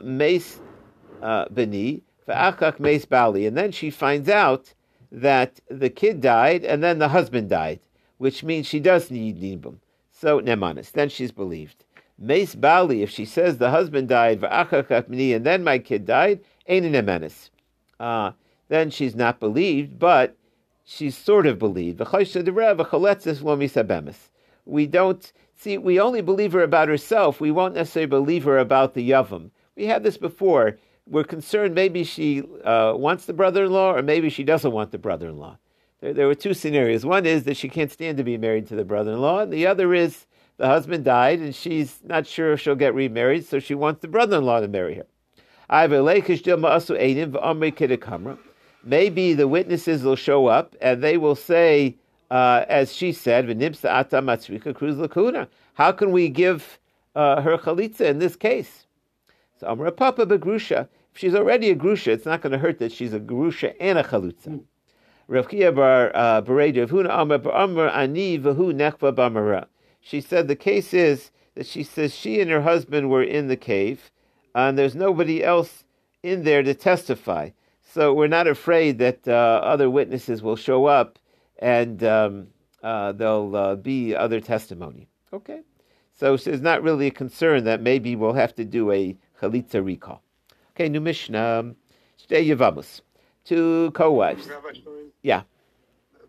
Speaker 3: meis Beni, V'achak meis Bali. And then she finds out that the kid died and then the husband died, which means she does need Yibum. So, Nemanis. Then she's believed. Mace Bali, if she says the husband died, and then my kid died, ain't. Uh, then she's not believed, but she's sort of believed. We don't see. We only believe her about herself. We won't necessarily believe her about the yavam. We had this before. We're concerned maybe she uh, wants the brother-in-law, or maybe she doesn't want the brother-in-law. There, there were two scenarios. One is that she can't stand to be married to the brother-in-law, and the other is the husband died, and she's not sure if she'll get remarried, so she wants the brother-in-law to marry her. maybe the witnesses will show up and they will say, uh, as she said, "V'nimsa ata matzrika kruz lakuna." How can we give uh, her chalitza in this case? So Amra Papa begrusha. If she's already a grusha, it's not going to hurt that she's a grusha and a chalutza. Rav Chia bar uh, Berei Rav Huna Amar bar Amar Ani v'hu nechva b'amara. She said the case is that she says she and her husband were in the cave, and there's nobody else in there to testify. So we're not afraid that uh, other witnesses will show up and um, uh, there'll uh, be other testimony. Okay. So there's not really a concern that maybe we'll have to do a chalitza recall. Okay, new Mishnah. Shtei Yavamus. Two co-wives. Yeah.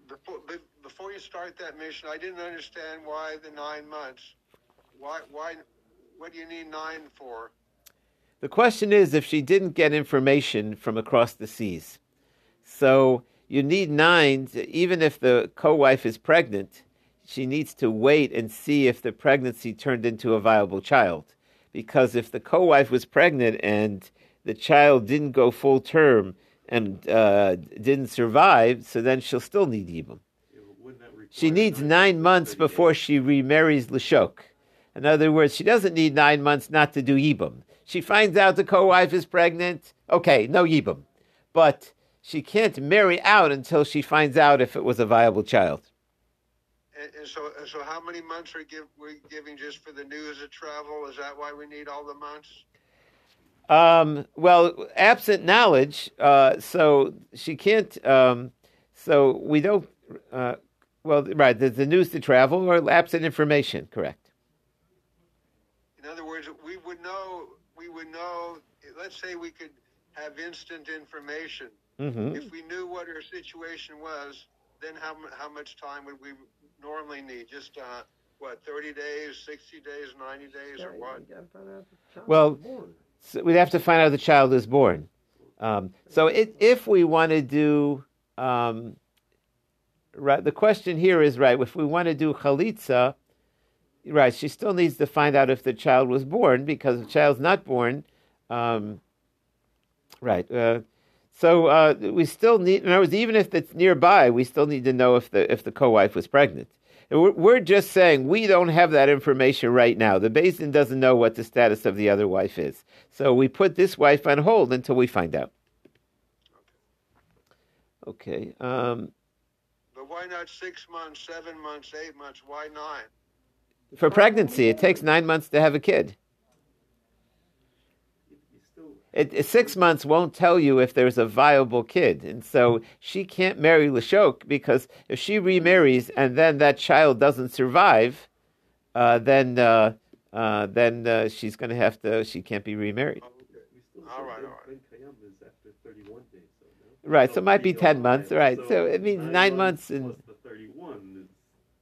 Speaker 5: Before, be- before you start that Mishnah, I didn't understand why the nine months. Why, why, what do you need nine for?
Speaker 3: The question is if she didn't get information from across the seas. So you need nine, to- even if the co wife is pregnant, she needs to wait and see if the pregnancy turned into a viable child. Because if the co wife was pregnant and the child didn't go full term and uh, didn't survive, so then she'll still need Yibum.
Speaker 4: Yeah, but wouldn't that require
Speaker 3: She needs
Speaker 4: nine
Speaker 3: months before she remarries Lashok. In other words, she doesn't need nine months not to do Yibum. She finds out the co-wife is pregnant. Okay, no Yibum. But she can't marry out until she finds out if it was a viable child.
Speaker 5: And, and so, and so how many months are give, we giving just for the news of travel? Is that why we need all the months?
Speaker 3: Um, well, absent knowledge, uh, so she can't. Um, so we don't. Uh, well, right. There's the news to travel or absent information. Correct.
Speaker 5: In other words, we would know, we would know, let's say we could have instant information.
Speaker 3: hmm
Speaker 5: If we knew what her situation was, then how, how much time would we normally need? Just, uh, what, 30 days, 60 days, 90 days, or what?
Speaker 3: Well, So we'd have to find out the child is born. Um, so it, if we want to do, um, right, the question here is right. If we want to do chalitza, right, she still needs to find out if the child was born because if the child's not born, um, right. Uh, so uh, we still need. In other words, even if it's nearby, we still need to know if the if the co-wife was pregnant. We're, we're just saying we don't have that information right now. The beis din doesn't know what the status of the other wife is. So we put this wife on hold until we find out. Okay. Um,
Speaker 5: why not six months, seven months, eight months? Why nine?
Speaker 3: for pregnancy, it takes nine months to have a kid.
Speaker 4: You- you still-
Speaker 3: It, six months won't tell you if there's a viable kid, and so she can't marry Lashok because if she remarries and then that child doesn't survive, uh, then uh, uh, then uh, she's going to have to. She can't be remarried.
Speaker 5: All right, all right.
Speaker 4: Ben Kayam is after 31 days, so no?
Speaker 3: Right, so
Speaker 4: So
Speaker 3: it might be 10 months,
Speaker 4: nine,
Speaker 3: right. So it means nine months and-
Speaker 4: plus the 31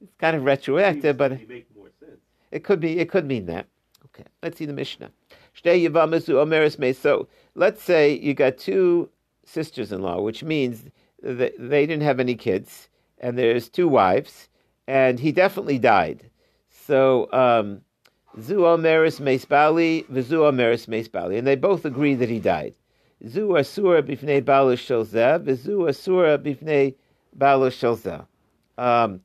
Speaker 3: It's kind of retroactive, but
Speaker 4: make more sense.
Speaker 3: It could be. It could mean that. Okay. Let's see the Mishnah. Shtei Yevamasu Omeres Mei. So let's say you got two sisters-in-law, which means that they didn't have any kids, and there's two wives, and he definitely died. So um, Zu Omeres Meisbali, Vizu Omeres Meisbali, and they both agree that he died. Zu Asura Bifnei Balu Shelzeh, Vizu Asura Bifnei Balu Shelzeh. Um,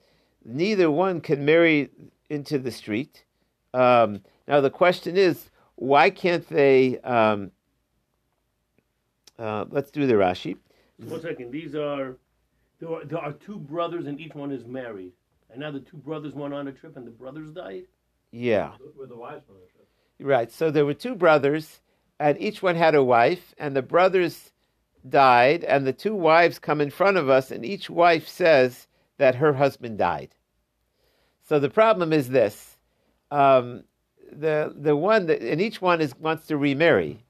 Speaker 3: neither one can marry into the street. Um, now the question is, why can't they? Um, uh, let's do the Rashi.
Speaker 2: One second. These are there, are there are two brothers and each one is married. And now the two brothers went on a trip and the brothers died.
Speaker 3: Yeah,
Speaker 6: With the wives on the trip.
Speaker 3: right. So there were two brothers, and each one had a wife, and the brothers died, and the two wives come in front of us, and each wife says that her husband died. So the problem is this: um, the the one that, and each one is wants to remarry.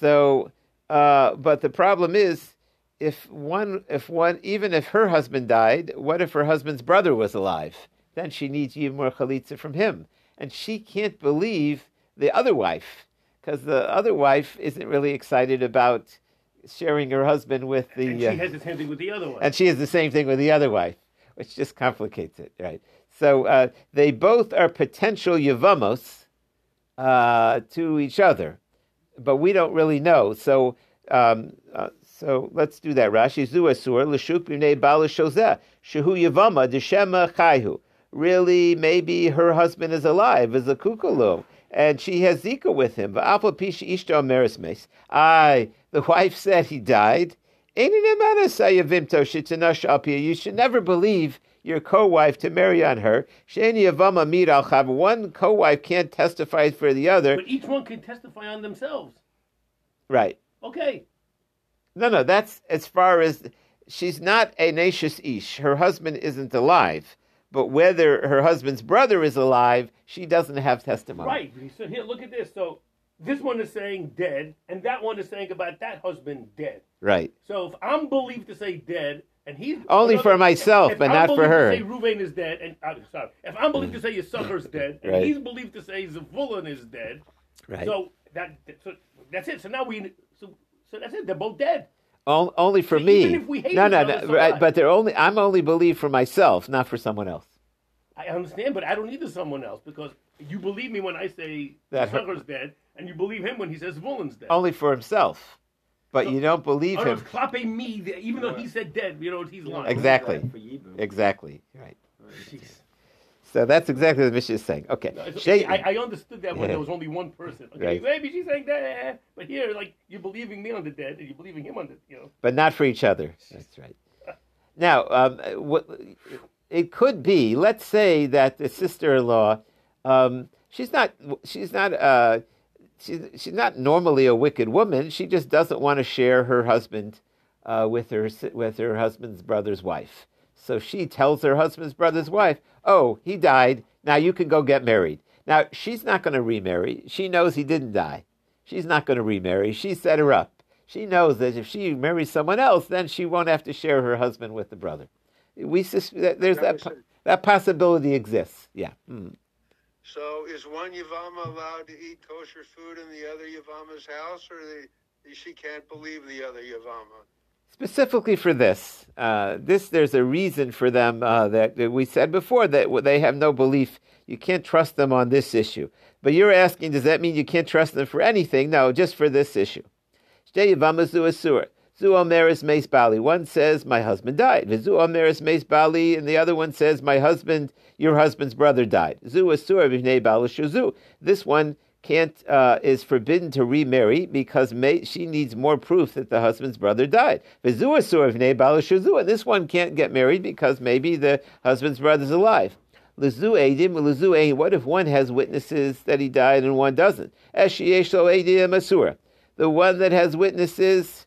Speaker 3: So, uh, but the problem is, if one, if one, even if her husband died, what if her husband's brother was alive? Then she needs Yimur Chalitza from him, and she can't believe the other wife because the other wife isn't really excited about sharing her husband with the.
Speaker 2: and she
Speaker 3: uh,
Speaker 2: has the same thing with the other one.
Speaker 3: and she has the same thing with the other wife, which just complicates it, right? So uh, they both are potential yavamos uh, to each other, but we don't really know. So, um, uh, So let's do that. Rashi zu asur l'shuk b'nei bala shozeh shehu yavama d'shema chayhu. Really, maybe her husband is alive, is a kukulu, and she has zika with him. V'apal pisha ishto meris mes. Aye, the wife said he died. You should never believe your co-wife to marry on her. One co-wife can't testify for the other.
Speaker 2: But each one can testify on themselves.
Speaker 3: Right.
Speaker 2: Okay.
Speaker 3: No, no, that's as far as she's not a natius ish. Her husband isn't alive. But whether her husband's brother is alive, she doesn't have testimony.
Speaker 2: Right. So here, look at this. So this one is saying dead, and that one is saying about that husband dead.
Speaker 3: Right.
Speaker 2: So if I'm believed to say dead, and he's
Speaker 3: only for myself,
Speaker 2: if
Speaker 3: but not for
Speaker 2: believed
Speaker 3: her.
Speaker 2: To say Ruvain is dead, and I'm sorry, if I'm believed to say Yissacher's dead, and
Speaker 3: Right.
Speaker 2: he's believed to say Zavulun is dead,
Speaker 3: Right.
Speaker 2: so that so that's it. So now we so so that's it. They're both dead.
Speaker 3: On- only for
Speaker 2: So
Speaker 3: me.
Speaker 2: even if we hate
Speaker 3: no,
Speaker 2: each
Speaker 3: no,
Speaker 2: other,
Speaker 3: no.
Speaker 2: so
Speaker 3: Right, but they're only. I'm only believed for myself, not for someone else.
Speaker 2: I understand, but I don't need someone else because you believe me when I say
Speaker 3: That her-
Speaker 2: dead, and you believe him when he says Zavulun's dead.
Speaker 3: Only for himself, but
Speaker 2: So-
Speaker 3: you don't believe him.
Speaker 2: it's Klape me, even though he said dead, you know, he's lying.
Speaker 3: Exactly. Exactly. Right.
Speaker 2: Jeez.
Speaker 3: So that's exactly what Mishnah is saying. Okay.
Speaker 2: No, I, I understood that when there was only one person. Okay,
Speaker 3: Right.
Speaker 2: maybe she's saying that, but here, like you're believing me on the dead, and you're believing him on the, you know.
Speaker 3: but not for each other. That's right. Now, um, what, it could be. Let's say that the sister-in-law, um, she's not, she's not, uh, she's she's not normally a wicked woman. She just doesn't want to share her husband uh, with her with her husband's brother's wife. So she tells her husband's brother's wife, "Oh, he died. Now you can go get married." Now she's not going to remarry. She knows he didn't die. She's not going to remarry. She set her up. She knows that if she marries someone else, then she won't have to share her husband with the brother. We sus- that- there's that po- that possibility exists. Yeah. Mm.
Speaker 5: So is one Yavama allowed to eat kosher food in the other Yavama's house, or the, she can't believe the other Yavama?
Speaker 3: Specifically for this, uh, this there's a reason for them uh, that, that we said before that they have no belief. You can't trust them on this issue. But you're asking, does that mean you can't trust them for anything? No, just for this issue. One says, my husband died. And the other one says, my husband, your husband's brother died. This one can't, uh, is forbidden to remarry because may, she needs more proof that the husband's brother died. And this one can't get married because maybe the husband's brother's alive. What if one has witnesses that he died and one doesn't? The one that has witnesses,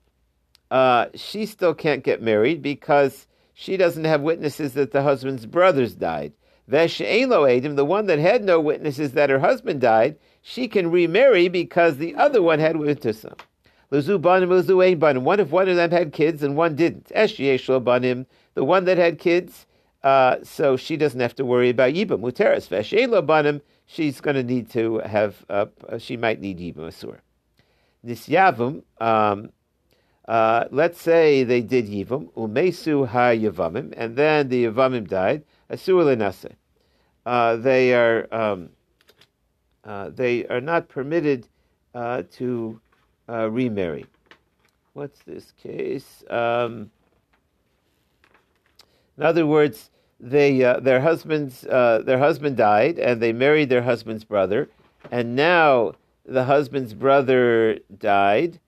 Speaker 3: uh, she still can't get married because she doesn't have witnesses that the husband's brothers died. The one that had no witnesses that her husband died, she can remarry because the other one had witnesses. Lezu banim, lezu ein banim. What if one of them had kids and one didn't? Eshiesh lo banim. The one that had kids, uh, so she doesn't have to worry about Yibam. Muteris veshein lo banim. She's going to need to have. Uh, she might need Yibam asur. Nisyavim. Um, uh, let's say they did Yivum, Umesu ha Yavamim, and then the Yavamim died. Asur lenase. Uh, they are um, uh, they are not permitted uh, to uh, remarry. What's this case? Um, in other words, they uh, their husbands uh, their husband died, and they married their husband's brother, and now the husband's brother died,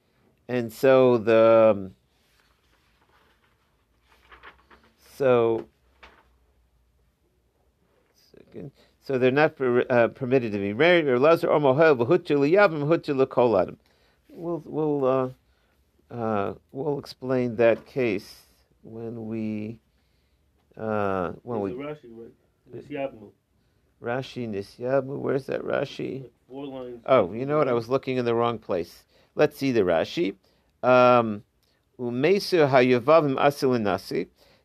Speaker 3: and so the um, so second, so they're not per, uh, permitted to be married. Or lazar or mohel v'hutchu liyavim hutchu l'kol We'll we'll uh, uh, we'll explain that case when we uh, when we
Speaker 2: Rashi, right?
Speaker 3: Rashi. Where's that Rashi?
Speaker 2: Four lines.
Speaker 3: Oh, you know what? I was looking in the wrong place. Let's see the Rashi. Um,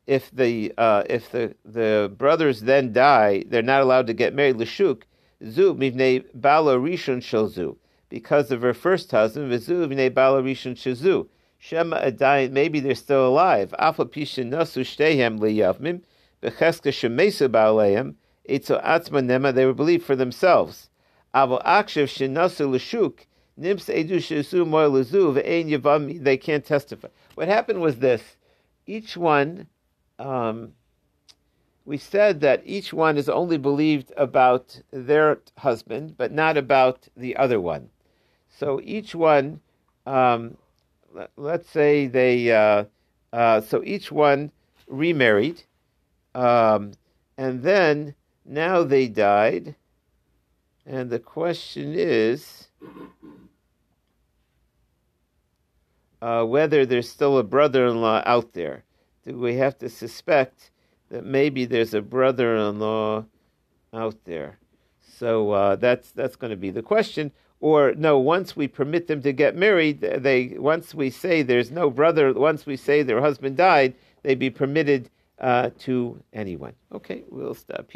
Speaker 3: If the uh, if the, the brothers then die, they're not allowed to get married. Lishuk zu mivnei bala rishon shalzu because of her first husband. Vizu mivnei bala rishon shazu. Shema adayin. Maybe they're still alive. Afa pishin nasu shtehem liyavmim. Becheska shemesu baaleim. Eitzo atzma nema. They were believed for themselves. Avo akshev shenasu l'shuk Nims edu shesu moy lezu ve'ein yavam. They can't testify. What happened was this: each one, um, we said that each one is only believed about their husband, but not about the other one. So each one, um, let, let's say they, uh, uh, so each one remarried, um, and then now they died, and the question is uh, whether there's still a brother-in-law out there. Do we have to suspect that maybe there's a brother-in-law out there? So uh, that's that's going to be the question. Or no, once we permit them to get married, they once we say there's no brother, once we say their husband died, they'd be permitted uh, to anyone. Okay, we'll stop here.